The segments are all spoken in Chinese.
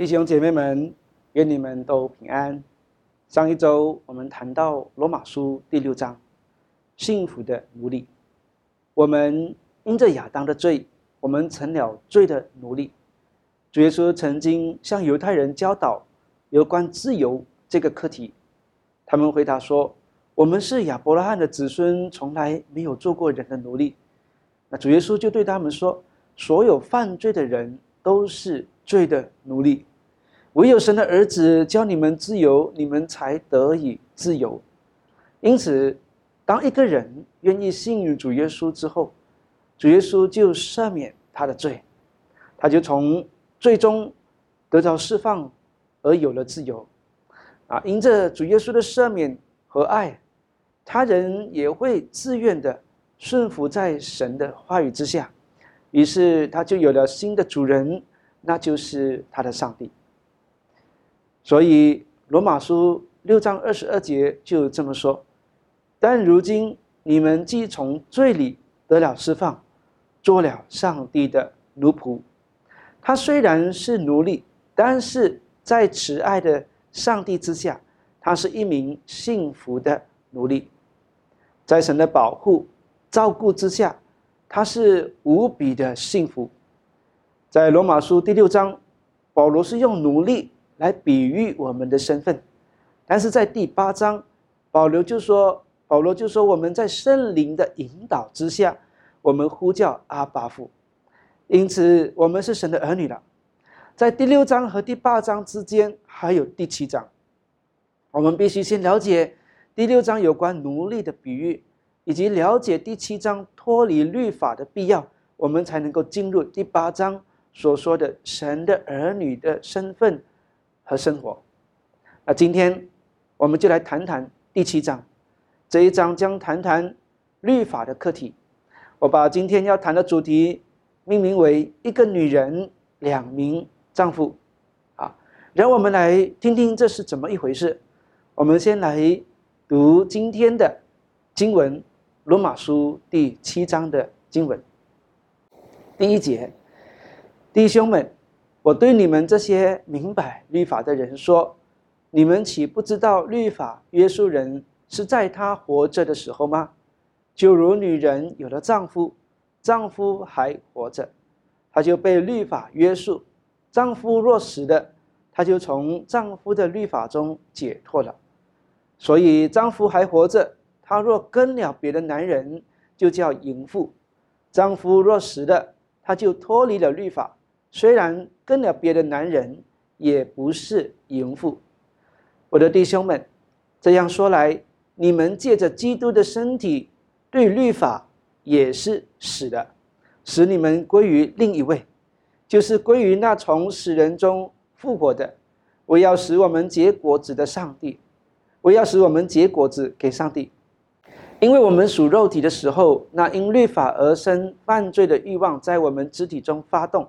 弟兄姐妹们，愿你们都平安。上一周我们谈到罗马书第六章，幸福的奴隶。我们因着亚当的罪，我们成了罪的奴隶。主耶稣曾经向犹太人教导有关自由这个课题，他们回答说：“我们是亚伯拉罕的子孙，从来没有做过人的奴隶。”那主耶稣就对他们说：“所有犯罪的人都是罪的奴隶。”唯有神的儿子教你们自由，你们才得以自由。因此，当一个人愿意信于主耶稣之后，主耶稣就赦免他的罪，他就从最终得到释放，而有了自由。啊，因着主耶稣的赦免和爱，他人也会自愿的顺服在神的话语之下，于是他就有了新的主人，那就是他的上帝。所以，罗马书六章二十二节就这么说：“但如今你们既从罪里得了释放，做了上帝的奴仆。他虽然是奴隶，但是在慈爱的上帝之下，他是一名幸福的奴隶。在神的保护、照顾之下，他是无比的幸福。在罗马书第六章，保罗是用奴隶。”来比喻我们的身份，但是在第八章，保罗就说：“保罗就说我们在圣灵的引导之下，我们呼叫阿巴父，因此我们是神的儿女了。”在第六章和第八章之间还有第七章，我们必须先了解第六章有关奴隶的比喻，以及了解第七章脱离律法的必要，我们才能够进入第八章所说的神的儿女的身份。和生活，那今天我们就来谈谈第七章。这一章将谈谈律法的课题。我把今天要谈的主题命名为“一个女人两名丈夫”。啊，让我们来听听这是怎么一回事。我们先来读今天的经文，《罗马书》第七章的经文。第一节，弟兄们。我对你们这些明白律法的人说：你们岂不知道律法约束人是在他活着的时候吗？就如女人有了丈夫，丈夫还活着，她就被律法约束；丈夫若死了，她就从丈夫的律法中解脱了。所以丈夫还活着，她若跟了别的男人，就叫淫妇；丈夫若死了，她就脱离了律法。虽然跟了别的男人，也不是淫妇。我的弟兄们，这样说来，你们借着基督的身体对律法也是死的，使你们归于另一位，就是归于那从死人中复活的，我要使我们结果子的上帝。我要使我们结果子给上帝，因为我们属肉体的时候，那因律法而生犯罪的欲望在我们肢体中发动。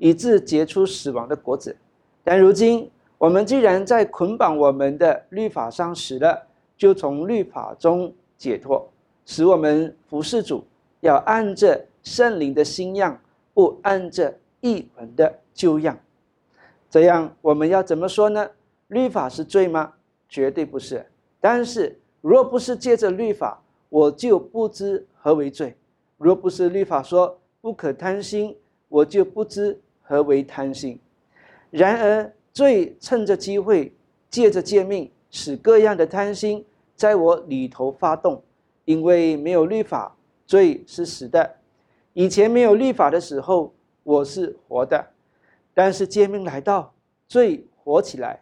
以致结出死亡的果子，但如今我们既然在捆绑我们的律法上死了，就从律法中解脱，使我们服侍主，要按着圣灵的新样，不按着一魂的旧样。这样我们要怎么说呢？律法是罪吗？绝对不是。但是若不是借着律法，我就不知何为罪；若不是律法说不可贪心，我就不知。何为贪心？然而罪趁着机会，借着诫命，使各样的贪心在我里头发动。因为没有律法，罪是死的。以前没有律法的时候，我是活的；但是诫命来到，罪活起来，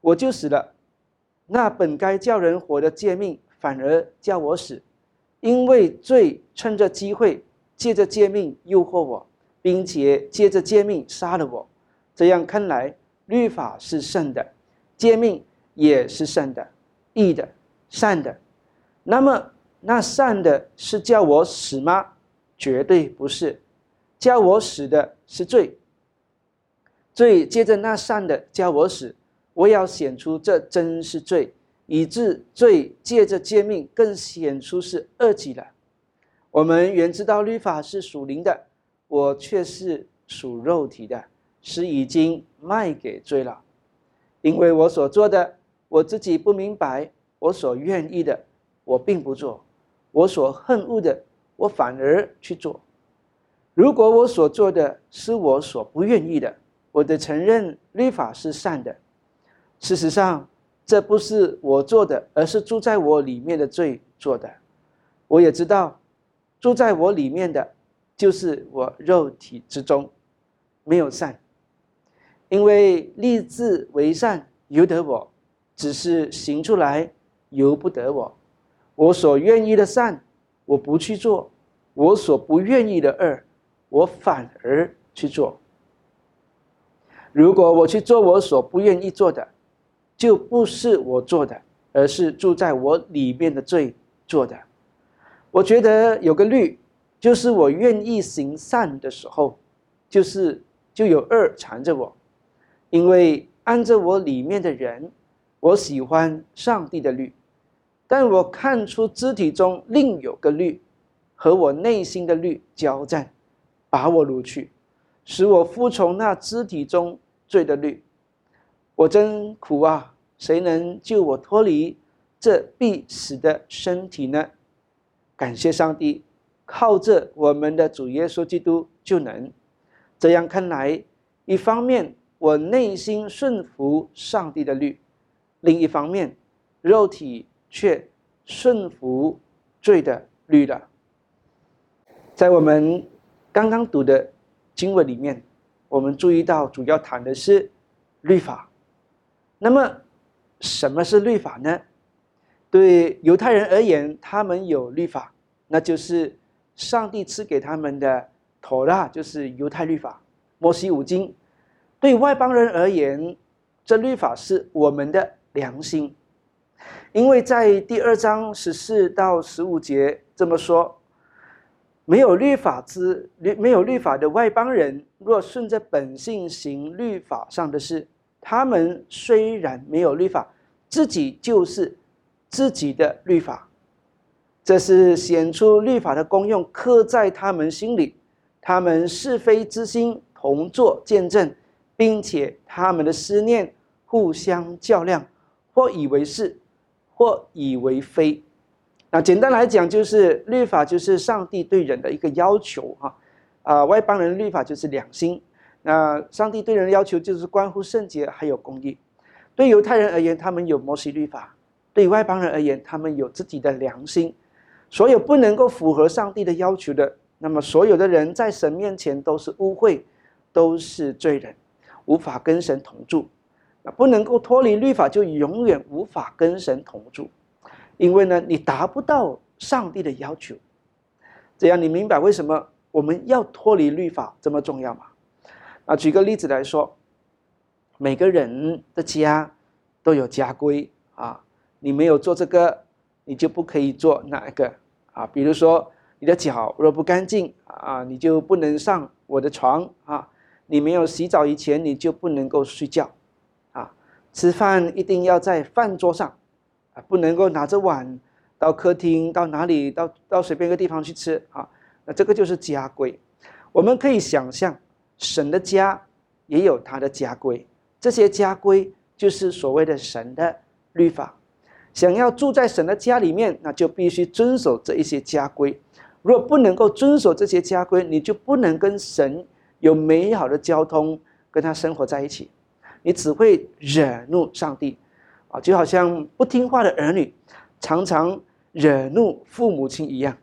我就死了。那本该叫人活的诫命，反而叫我死，因为罪趁着机会，借着诫命诱惑我。并且借着诫命杀了我，这样看来，律法是圣的，诫命也是圣的、义的、善的。那么，那善的是叫我死吗？绝对不是，叫我死的是罪。罪接着那善的叫我死，我要显出这真是罪，以致罪借着诫命更显出是恶极了。我们原知道律法是属灵的。我却是属肉体的，是已经卖给罪了，因为我所做的，我自己不明白；我所愿意的，我并不做；我所恨恶的，我反而去做。如果我所做的是我所不愿意的，我得承认律法是善的。事实上，这不是我做的，而是住在我里面的罪做的。我也知道，住在我里面的，就是我肉体之中没有善，因为立志为善由得我，只是行出来由不得我。我所愿意的善，我不去做；我所不愿意的恶，我反而去做。如果我去做我所不愿意做的，就不是我做的，而是住在我里面的罪做的。我觉得有个律，就是我愿意行善的时候，就是就有恶缠着我，因为按着我里面的人，我喜欢上帝的律，但我看出肢体中另有个律，和我内心的律交战，把我掳去，使我服从那肢体中罪的律。我真苦啊！谁能救我脱离这必死的身体呢？感谢上帝，靠着我们的主耶稣基督就能。这样看来，一方面我内心顺服上帝的律，另一方面肉体却顺服罪的律了。在我们刚刚读的经文里面，我们注意到主要谈的是律法。那么，什么是律法呢？对犹太人而言，他们有律法，那就是上帝赐给他们的妥拉，就是犹太律法，摩西五经。对外邦人而言，这律法是我们的良心，因为在第二章十四到十五节这么说：没有律法之律，没有律法的外邦人，若顺着本性行律法上的事，他们虽然没有律法。自己就是自己的律法，这是显出律法的功用，刻在他们心里。他们是非之心同作见证，并且他们的思念互相较量，或以为是，或以为非。那简单来讲，就是律法就是上帝对人的一个要求哈。啊，外邦人律法就是良心，那上帝对人的要求就是关乎圣洁还有公义。对犹太人而言，他们有摩西律法；对外邦人而言，他们有自己的良心。所有不能够符合上帝的要求的，那么所有的人在神面前都是污秽，都是罪人，无法跟神同住。那不能够脱离律法，就永远无法跟神同住，因为呢，你达不到上帝的要求。这样，你明白为什么我们要脱离律法这么重要吗？啊，举个例子来说。每个人的家都有家规啊，你没有做这个，你就不可以做那个啊。比如说，你的脚若不干净啊，你就不能上我的床啊。你没有洗澡以前，你就不能够睡觉啊。吃饭一定要在饭桌上啊，不能够拿着碗到客厅、到哪里、到到随便一个地方去吃啊。那这个就是家规。我们可以想象，神的家也有他的家规。这些家规就是所谓的神的律法。想要住在神的家里面，那就必须遵守这一些家规。若不能够遵守这些家规，你就不能跟神有美好的交通，跟他生活在一起。你只会惹怒上帝，啊，就好像不听话的儿女常常惹怒父母亲一样。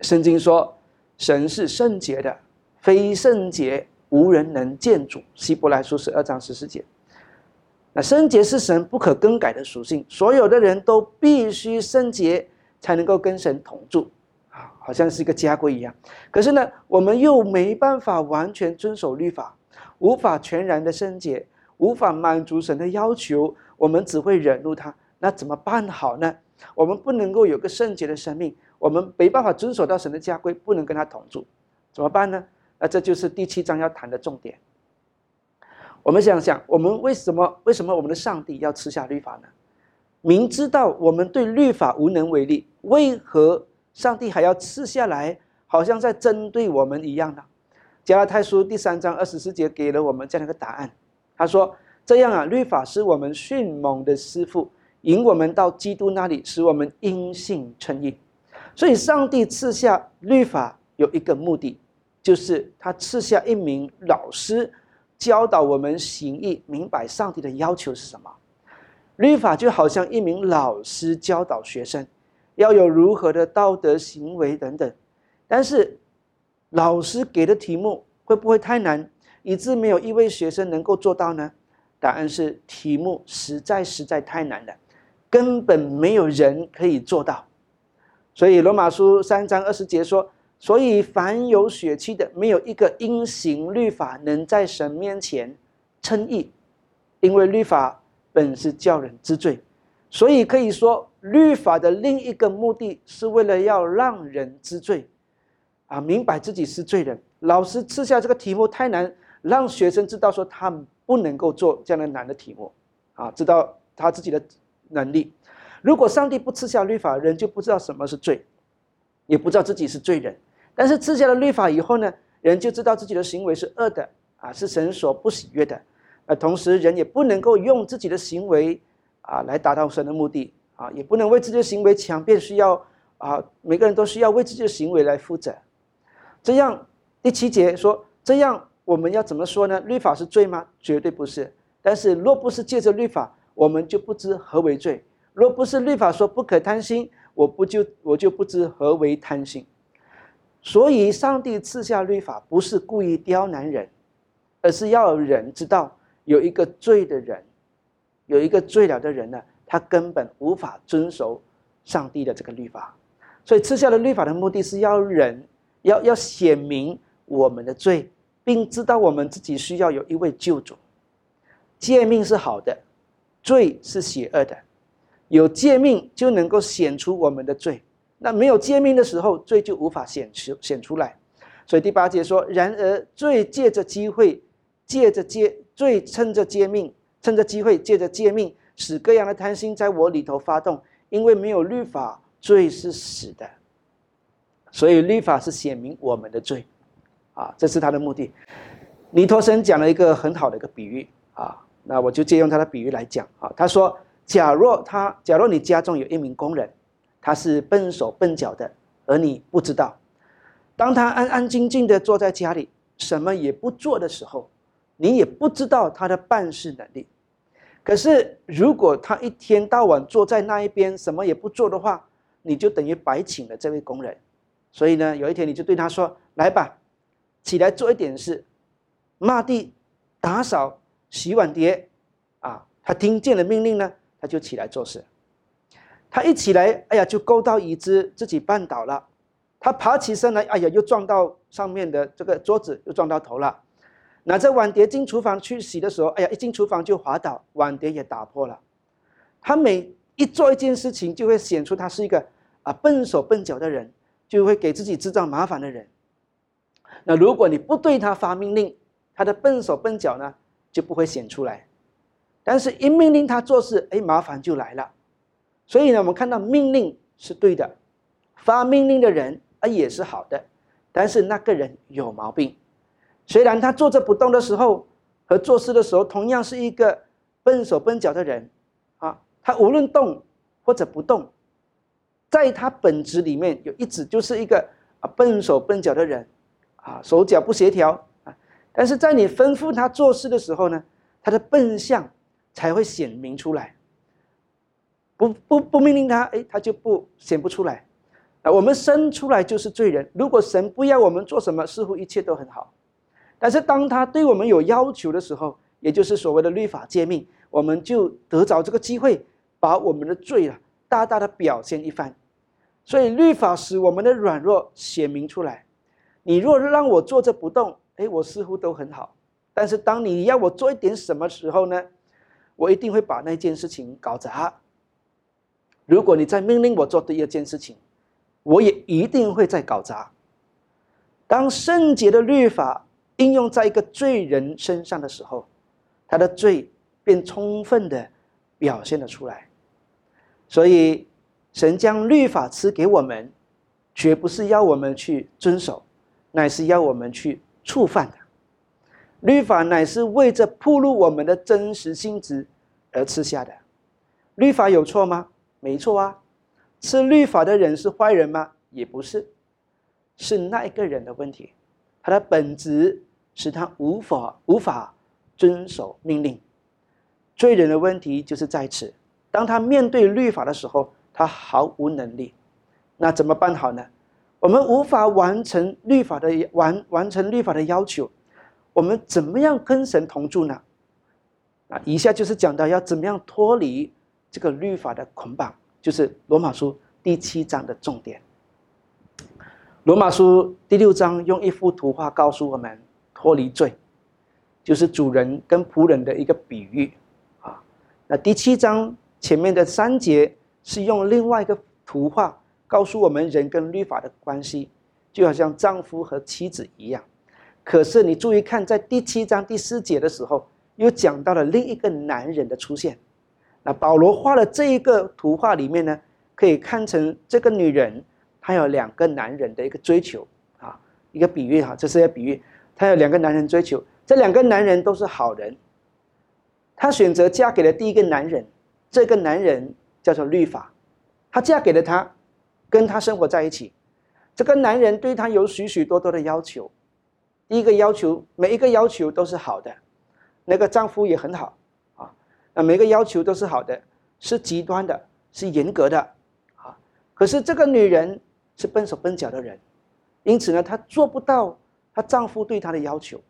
圣经说，神是圣洁的，非圣洁。无人能见主。希伯来书十二章十四节。那圣洁是神不可更改的属性，所有的人都必须圣洁才能够跟神同住啊，好像是一个家规一样。可是呢，我们又没办法完全遵守律法，无法全然的圣洁，无法满足神的要求，我们只会惹怒他。那怎么办好呢？我们不能够有个圣洁的生命，我们没办法遵守到神的家规，不能跟他同住，怎么办呢？那这就是第七章要谈的重点。我们想想，我们为什么为什么我们的上帝要赐下律法呢？明知道我们对律法无能为力，为何上帝还要赐下来，好像在针对我们一样呢？加拉太书第三章二十四节给了我们这样一个答案。他说：“这样啊，律法是我们迅猛的师傅，引我们到基督那里，使我们因信称义。所以，上帝赐下律法有一个目的，就是他赐下一名老师，教导我们行义，明白上帝的要求是什么。律法就好像一名老师教导学生，要有如何的道德行为等等。但是，老师给的题目会不会太难？”以致没有一位学生能够做到呢？答案是题目实在实在太难了，根本没有人可以做到。所以罗马书三章二十节说：“所以凡有血气的，没有一个因行律法能在神面前称义，因为律法本是叫人知罪。所以可以说，律法的另一个目的是为了要让人知罪，啊，明白自己是罪人。老师赐下这个题目太难。”让学生知道说他不能够做这样的难的题目，啊，知道他自己的能力。如果上帝不赐下律法，人就不知道什么是罪，也不知道自己是罪人。但是赐下了律法以后呢，人就知道自己的行为是恶的，啊，是神所不喜悦的。呃，同时人也不能够用自己的行为，啊，来达到神的目的，啊，也不能为自己的行为强辩，需要啊，每个人都需要为自己的行为来负责。这样第七节说这样。我们要怎么说呢？律法是罪吗？绝对不是。但是若不是借着律法，我们就不知何为罪。若不是律法说不可贪心，我不就我就不知何为贪心。所以，上帝赐下律法，不是故意刁难人，而是要人知道有一个罪的人，有一个罪了的人呢，他根本无法遵守上帝的这个律法。所以，赐下的律法的目的是要人要要显明我们的罪。并知道我们自己需要有一位救主，诫命是好的，罪是邪恶的。有诫命就能够显出我们的罪，那没有揭命的时候，罪就无法显出显出来。所以第八节说：“然而罪借着机会，借着诫罪趁着揭命，趁着机会借着诫命，使各样的贪心在我里头发动。因为没有律法，罪是死的。所以律法是显明我们的罪。”啊，这是他的目的。尼托生讲了一个很好的一个比喻啊，那我就借用他的比喻来讲啊。他说：假若他，假若你家中有一名工人，他是笨手笨脚的，而你不知道，当他安安静静的坐在家里，什么也不做的时候，你也不知道他的办事能力。可是如果他一天到晚坐在那一边，什么也不做的话，你就等于白请了这位工人。所以呢，有一天你就对他说：来吧。起来做一点事，抹地、打扫、洗碗碟，啊，他听见了命令呢，他就起来做事。他一起来，哎呀，就勾到椅子，自己绊倒了。他爬起身来，哎呀，又撞到上面的这个桌子，又撞到头了。拿着碗碟进厨房去洗的时候，哎呀，一进厨房就滑倒，碗碟也打破了。他每一做一件事情，就会显出他是一个啊笨手笨脚的人，就会给自己制造麻烦的人。那如果你不对他发命令，他的笨手笨脚呢就不会显出来。但是，一命令他做事，哎，麻烦就来了。所以呢，我们看到命令是对的，发命令的人啊也是好的，但是那个人有毛病。虽然他坐着不动的时候和做事的时候，同样是一个笨手笨脚的人啊，他无论动或者不动，在他本质里面有一指就是一个啊笨手笨脚的人。啊，手脚不协调啊！但是在你吩咐他做事的时候呢，他的笨相才会显明出来。不不不命令他，哎，他就不显不出来。啊，我们生出来就是罪人。如果神不要我们做什么，似乎一切都很好。但是当他对我们有要求的时候，也就是所谓的律法诫命，我们就得着这个机会，把我们的罪啊大大的表现一番。所以律法使我们的软弱显明出来。你若让我坐着不动，哎，我似乎都很好。但是当你要我做一点什么时候呢？我一定会把那件事情搞砸。如果你再命令我做第二件事情，我也一定会再搞砸。当圣洁的律法应用在一个罪人身上的时候，他的罪便充分的表现了出来。所以，神将律法赐给我们，绝不是要我们去遵守。乃是要我们去触犯的。律法乃是为着铺露我们的真实性质而赐下的。律法有错吗？没错啊。吃律法的人是坏人吗？也不是，是那一个人的问题。他的本质使他无法无法遵守命令。罪人的问题就是在此：当他面对律法的时候，他毫无能力。那怎么办好呢？我们无法完成律法的完完成律法的要求。我们怎么样跟神同住呢？啊，以下就是讲到要怎么样脱离这个律法的捆绑，就是罗马书第七章的重点。罗马书第六章用一幅图画告诉我们脱离罪，就是主人跟仆人的一个比喻啊。那第七章前面的三节是用另外一个图画告诉我们人跟律法的关系，就好像丈夫和妻子一样。可是你注意看，在第七章第四节的时候，又讲到了另一个男人的出现。那保罗画的这一个图画里面呢，可以看成这个女人，她有两个男人的一个追求啊，一个比喻哈，这是一个比喻。她有两个男人追求，这两个男人都是好人。她选择嫁给了第一个男人，这个男人叫做律法，她嫁给了他，跟他生活在一起。这个男人对她有许许多多的要求。第一个要求，每一个要求都是好的，那个丈夫也很好，那每个要求都是好的，是极端的，是严格的啊。可是这个女人是笨手笨脚的人，因此呢，她做不到她丈夫对她的要求，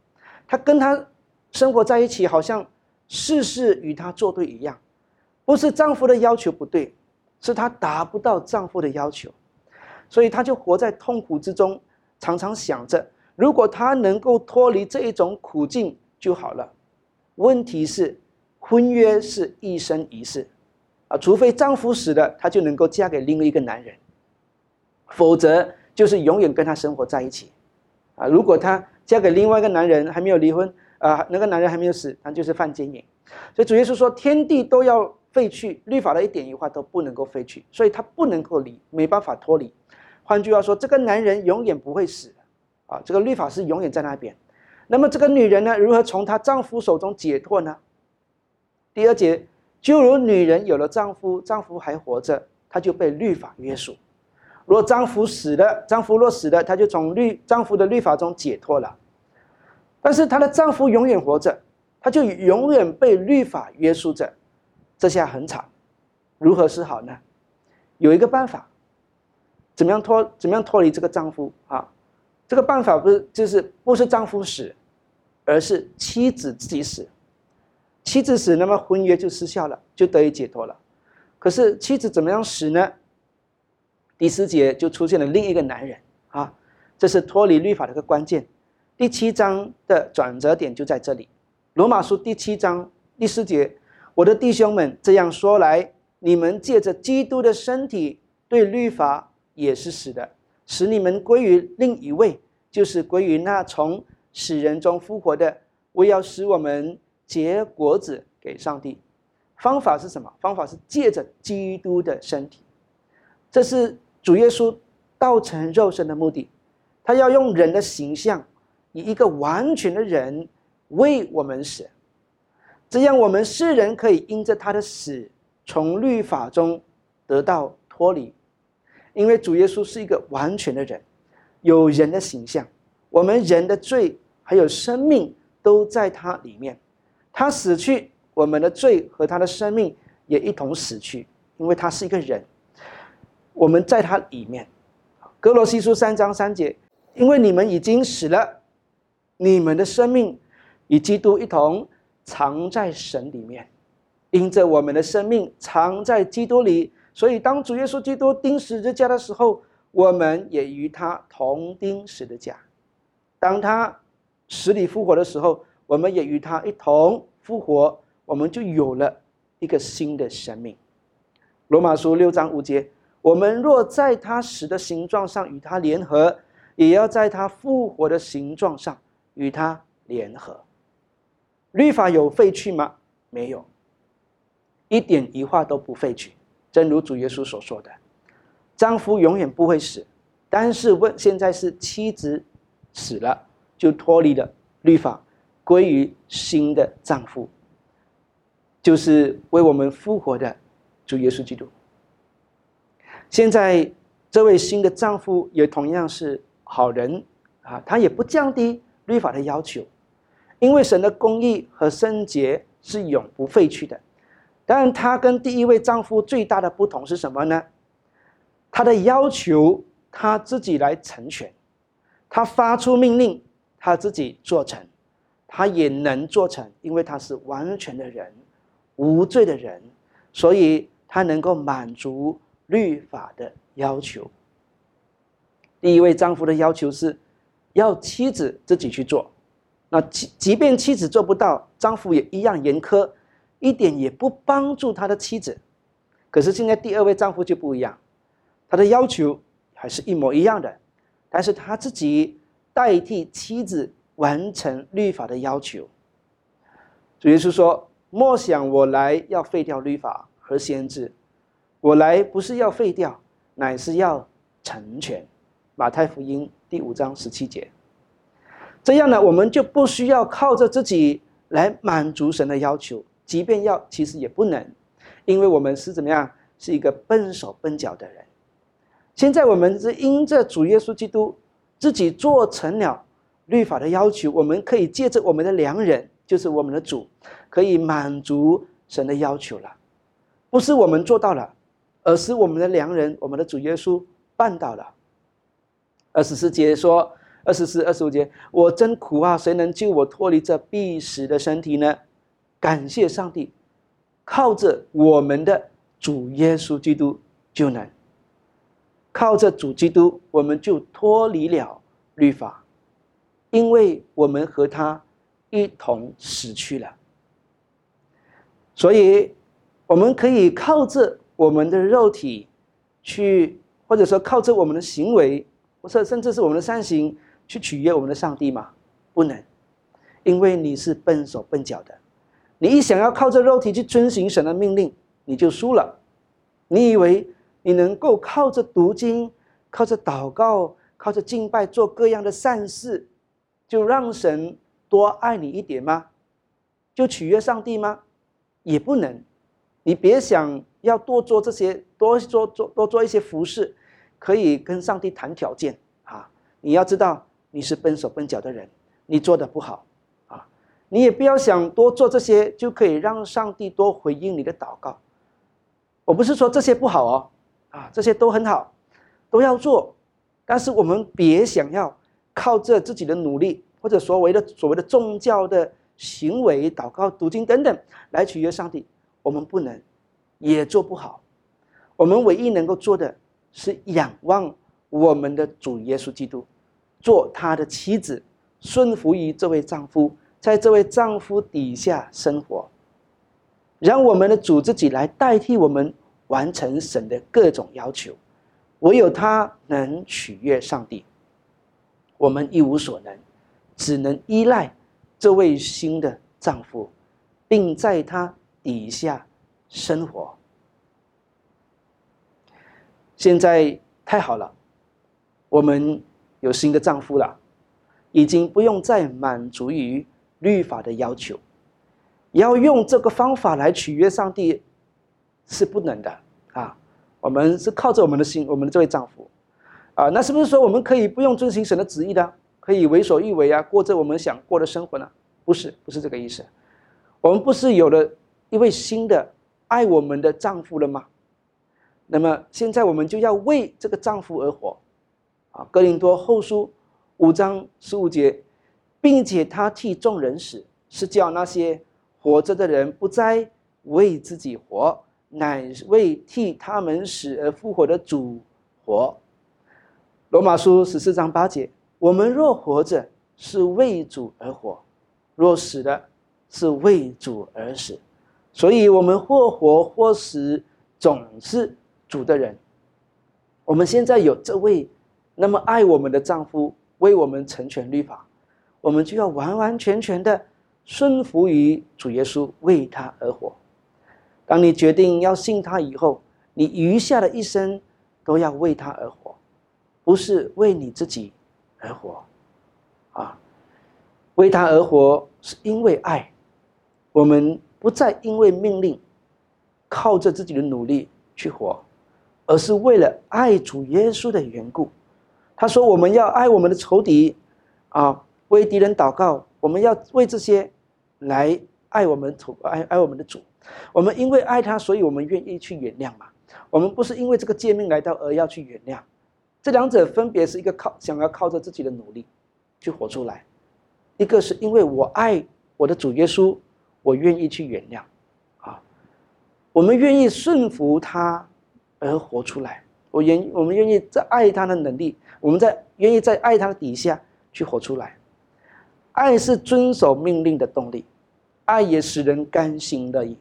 她跟她生活在一起，好像事事与她作对一样，不是丈夫的要求不对，是她达不到丈夫的要求，所以她就活在痛苦之中，常常想着。如果她能够脱离这一种苦境就好了。问题是，婚约是一生一世，啊，除非丈夫死了，她就能够嫁给另外一个男人，否则就是永远跟他生活在一起。啊，如果她嫁给另外一个男人还没有离婚，啊，那个男人还没有死，那就是犯奸淫。所以主耶稣说，天地都要废去，律法的一点一画都不能够废去，所以他不能够离，没办法脱离。换句话说，这个男人永远不会死。啊，这个律法是永远在那边。那么这个女人呢，如何从她丈夫手中解脱呢？第二节，就如女人有了丈夫，丈夫还活着，她就被律法约束；若丈夫死了，丈夫若死了，她就从律丈夫的律法中解脱了。但是她的丈夫永远活着，她就永远被律法约束着，这下很惨。如何是好呢？有一个办法，怎么样脱？怎么样脱离这个丈夫啊？这个办法不是就是不是丈夫死，而是妻子自己死。妻子死，那么婚约就失效了，就得以解脱了。可是妻子怎么样死呢？第四节就出现了另一个男人啊，这是脱离律法的一个关键。第七章的转折点就在这里。罗马书第七章第四节，我的弟兄们，这样说来，你们借着基督的身体对律法也是死的。使你们归于另一位，就是归于那从死人中复活的，为要使我们结果子给上帝。方法是什么？方法是借着基督的身体，这是主耶稣道成肉身的目的。他要用人的形象，以一个完全的人为我们死，这样我们世人可以因着他的死，从律法中得到脱离。因为主耶稣是一个完全的人，有人的形象，我们人的罪还有生命都在他里面，他死去，我们的罪和他的生命也一同死去，因为他是一个人，我们在他里面。哥罗西书三章三节，因为你们已经死了，你们的生命与基督一同藏在神里面，因着我们的生命藏在基督里。所以，当主耶稣基督钉十字架的时候，我们也与他同钉十字架；当他死里复活的时候，我们也与他一同复活。我们就有了一个新的生命。罗马书六章五节：我们若在他死的形状上与他联合，也要在他复活的形状上与他联合。律法有废去吗？没有，一点一画都不废去。正如主耶稣所说的，丈夫永远不会死，但是问现在是妻子死了，就脱离了律法，归于新的丈夫，就是为我们复活的主耶稣基督。现在这位新的丈夫也同样是好人啊，他也不降低律法的要求，因为神的公义和圣洁是永不废去的。但他跟第一位丈夫最大的不同是什么呢？他的要求他自己来成全，他发出命令，他自己做成，他也能做成，因为他是完全的人，无罪的人，所以他能够满足律法的要求。第一位丈夫的要求是，要妻子自己去做，那即即便妻子做不到，丈夫也一样严苛，一点也不帮助他的妻子。可是现在第二位丈夫就不一样。他的要求还是一模一样的，但是他自己代替妻子完成律法的要求。主耶稣说：“莫想我来要废掉律法和先知，我来不是要废掉，乃是要成全。”马太福音第五章十七节。这样呢，我们就不需要靠着自己来满足神的要求，即便要，其实也不能，因为我们是怎么样，是一个笨手笨脚的人。现在我们是因着主耶稣基督自己做成了律法的要求，我们可以借着我们的良人，就是我们的主，可以满足神的要求了。不是我们做到了，而是我们的良人，我们的主耶稣办到了。二十四节说，二十四、二十五节，我真苦啊！谁能救我脱离这必死的身体呢？感谢上帝，靠着我们的主耶稣基督就能。靠着主基督，我们就脱离了律法，因为我们和他一同死去了。所以，我们可以靠着我们的肉体去，或者说靠着我们的行为，或者甚至是我们的善行去取悦我们的上帝吗？不能，因为你是笨手笨脚的。你一想要靠着肉体去遵行神的命令，你就输了。你以为？你能够靠着读经、靠着祷告、靠着敬拜做各样的善事，就让神多爱你一点吗？就取悦上帝吗？也不能。你别想要多做这些，多做做多做一些服饰，可以跟上帝谈条件啊！你要知道你是笨手笨脚的人，你做的不好啊！你也不要想多做这些就可以让上帝多回应你的祷告。我不是说这些不好哦。啊，这些都很好，都要做，但是我们别想要靠着自己的努力或者所谓的所谓的宗教的行为、祷告、读经等等来取悦上帝，我们不能，也做不好。我们唯一能够做的是仰望我们的主耶稣基督，做他的妻子，顺服于这位丈夫，在这位丈夫底下生活，让我们的主自己来代替我们。完成神的各种要求，唯有他能取悦上帝。我们一无所能，只能依赖这位新的丈夫，并在他底下生活。现在太好了，我们有新的丈夫了，已经不用再满足于律法的要求，要用这个方法来取悦上帝。是不能的啊！我们是靠着我们的心，我们的这位丈夫，啊，那是不是说我们可以不用遵循神的旨意的，可以为所欲为啊，过着我们想过的生活呢？不是，不是这个意思。我们不是有了一位新的爱我们的丈夫了吗？那么现在我们就要为这个丈夫而活，啊，哥林多后书五章十五节，并且他替众人死，是叫那些活着的人不再为自己活。乃为替他们死而复活的主活。罗马书十四章八节：我们若活着，是为主而活；若死了，是为主而死。所以，我们或活或死，总是主的人。我们现在有这位那么爱我们的丈夫，为我们成全律法，我们就要完完全全的顺服于主耶稣，为他而活。当你决定要信他以后，你余下的一生都要为他而活，不是为你自己而活，啊！为他而活，是因为爱。我们不再因为命令，靠着自己的努力去活，而是为了爱主耶稣的缘故。他说：“我们要爱我们的仇敌，啊，为敌人祷告。我们要为这些来爱我们仇爱爱我们的主。我们因为爱他，所以我们愿意去原谅嘛。我们不是因为这个诫命来到而要去原谅。这两者分别是一个靠想要靠着自己的努力去活出来，一个是因为我爱我的主耶稣，我愿意去原谅，啊，我们愿意顺服他而活出来。我愿我们愿意在爱他的能力。”我们在愿意在爱他的底下去活出来，爱是遵守命令的动力，爱也使人甘心乐意。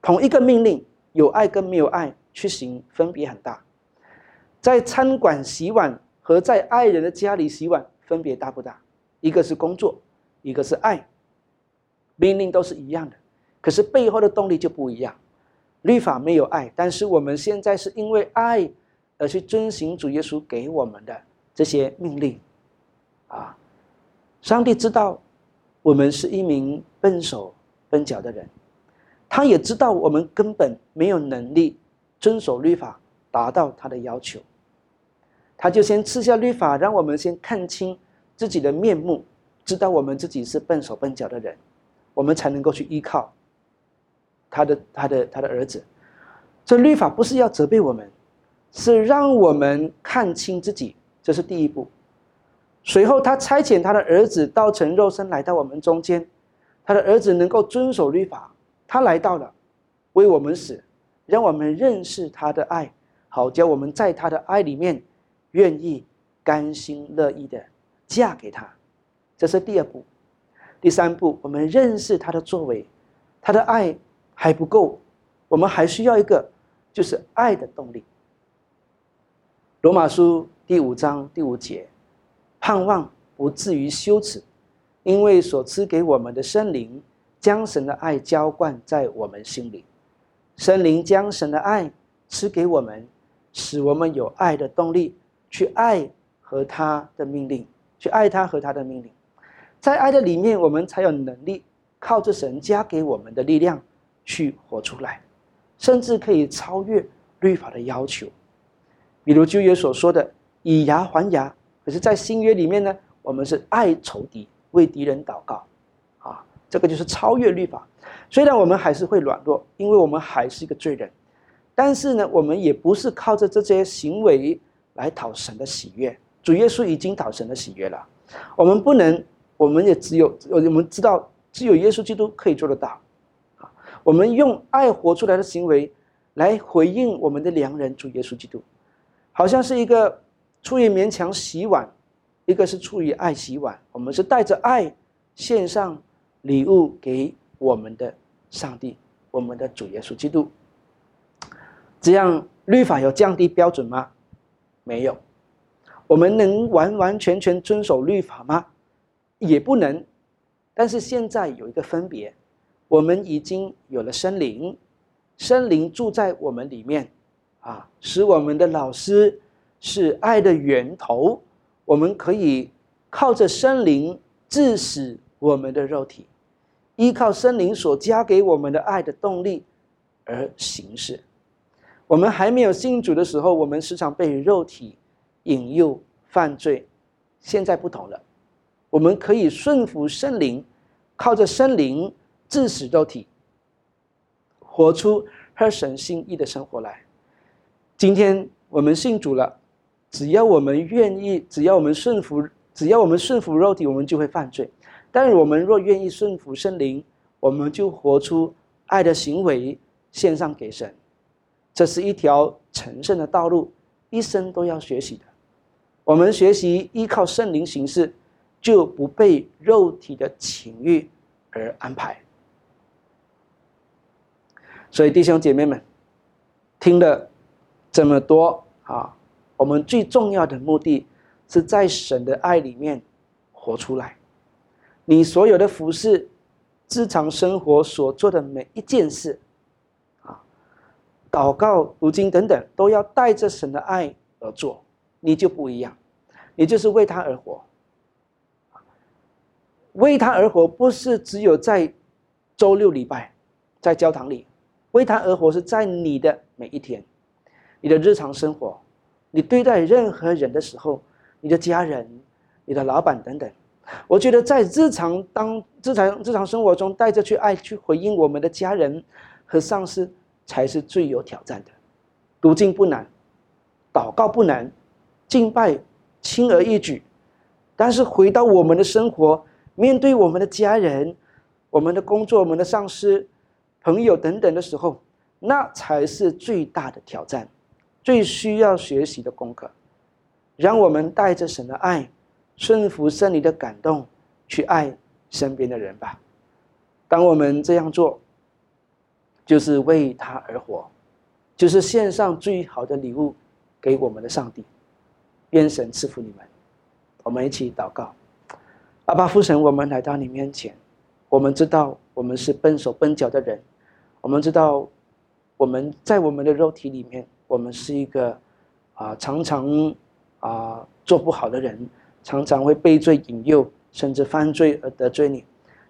同一个命令，有爱跟没有爱去行，分别很大。在餐馆洗碗和在爱人的家里洗碗，分别大不大？一个是工作，一个是爱。命令都是一样的，可是背后的动力就不一样。律法没有爱，但是我们现在是因为爱。而去遵行主耶稣给我们的这些命令，啊，上帝知道我们是一名笨手笨脚的人，他也知道我们根本没有能力遵守律法，达到他的要求，他就先赐下律法，让我们先看清自己的面目，知道我们自己是笨手笨脚的人，我们才能够去依靠他的他的他的儿子。这律法不是要责备我们。是让我们看清自己，这是第一步。随后，他差遣他的儿子道成肉身来到我们中间，他的儿子能够遵守律法，他来到了，为我们死，让我们认识他的爱，好叫我们在他的爱里面，愿意甘心乐意的嫁给他。这是第二步。第三步，我们认识他的作为，他的爱还不够，我们还需要一个，就是爱的动力。罗马书第五章第五节，盼望不至于羞耻，因为所赐给我们的圣灵，将神的爱浇灌在我们心里。圣灵将神的爱赐给我们，使我们有爱的动力，去爱和他的命令，去爱他和他的命令。在爱的里面，我们才有能力靠着神加给我们的力量去活出来，甚至可以超越律法的要求。比如旧约所说的以牙还牙，可是，在新约里面呢，我们是爱仇敌，为敌人祷告，啊，这个就是超越律法。虽然我们还是会软弱，因为我们还是一个罪人，但是呢，我们也不是靠着这些行为来讨神的喜悦。主耶稣已经讨神的喜悦了，我们不能，我们也只有我们知道，只有耶稣基督可以做得到，啊，我们用爱活出来的行为来回应我们的良人主耶稣基督。好像是一个出于勉强洗碗，一个是出于爱洗碗。我们是带着爱献上礼物给我们的上帝，我们的主耶稣基督。这样律法有降低标准吗？没有。我们能完完全全遵守律法吗？也不能。但是现在有一个分别，我们已经有了森灵，森灵住在我们里面。啊，使我们的老师是爱的源头，我们可以靠着森灵致死我们的肉体，依靠森灵所加给我们的爱的动力而行事。我们还没有信主的时候，我们时常被肉体引诱犯罪。现在不同了，我们可以顺服圣灵，靠着圣灵致死肉体，活出合神心意的生活来。今天我们信主了，只要我们愿意，只要我们顺服，只要我们顺服肉体，我们就会犯罪。但是我们若愿意顺服圣灵，我们就活出爱的行为，献上给神。这是一条成圣的道路，一生都要学习的。我们学习依靠圣灵行事，就不被肉体的情欲而安排。所以弟兄姐妹们，听了。这么多啊！我们最重要的目的是在神的爱里面活出来。你所有的服饰、日常生活所做的每一件事，祷告、读经等等，都要带着神的爱而做，你就不一样，你就是为他而活。为他而活不是只有在周六礼拜在教堂里，为他而活是在你的每一天，你的日常生活，你对待任何人的时候，你的家人、你的老板等等。我觉得在日常当日常日常生活中带着去爱去回应我们的家人和上司，才是最有挑战的。读经不难，祷告不难，敬拜轻而易举。但是回到我们的生活，面对我们的家人、我们的工作、我们的上司、朋友等等的时候，那才是最大的挑战，最需要学习的功课。让我们带着神的爱。顺服圣灵的感动，去爱身边的人吧。当我们这样做，就是为他而活，就是献上最好的礼物给我们的上帝。愿神赐福你们。我们一起祷告：阿爸父神，我们来到你面前，我们知道我们是笨手笨脚的人，我们知道我们在我们的肉体里面，我们是一个啊常常啊做不好的人。常常会被罪引诱，甚至犯罪而得罪你。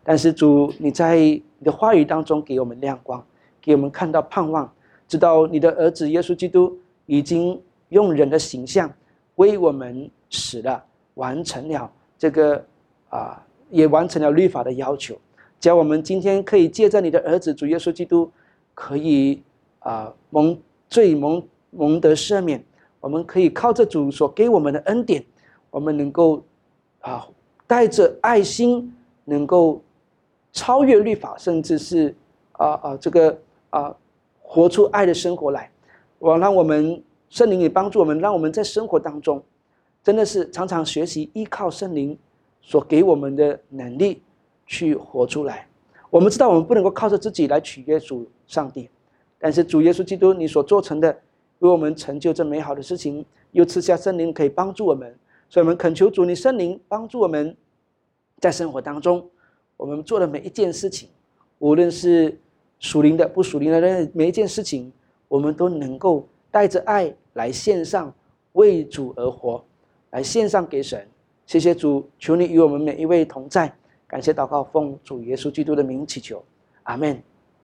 但是主，你在你的话语当中给我们亮光，给我们看到盼望，知道你的儿子耶稣基督已经用人的形象为我们死了，完成了这个啊，也完成了律法的要求。叫我们今天可以借着你的儿子主耶稣基督，可以啊蒙罪蒙蒙得赦免。我们可以靠着主所给我们的恩典。我们能够啊，带着爱心，能够超越律法，甚至是啊啊这个啊，活出爱的生活来。我让我们圣灵也帮助我们，让我们在生活当中，真的是常常学习依靠圣灵所给我们的能力去活出来。我们知道我们不能够靠着自己来取悦主上帝，但是主耶稣基督你所做成的，为我们成就这美好的事情，又赐下圣灵可以帮助我们。所以，我们恳求主，你圣灵帮助我们，在生活当中，我们做的每一件事情，无论是属灵的、不属灵的，那每一件事情，我们都能够带着爱来献上，为主而活，来献上给神。谢谢主，求你与我们每一位同在。感谢祷告，奉主耶稣基督的名祈求，阿门。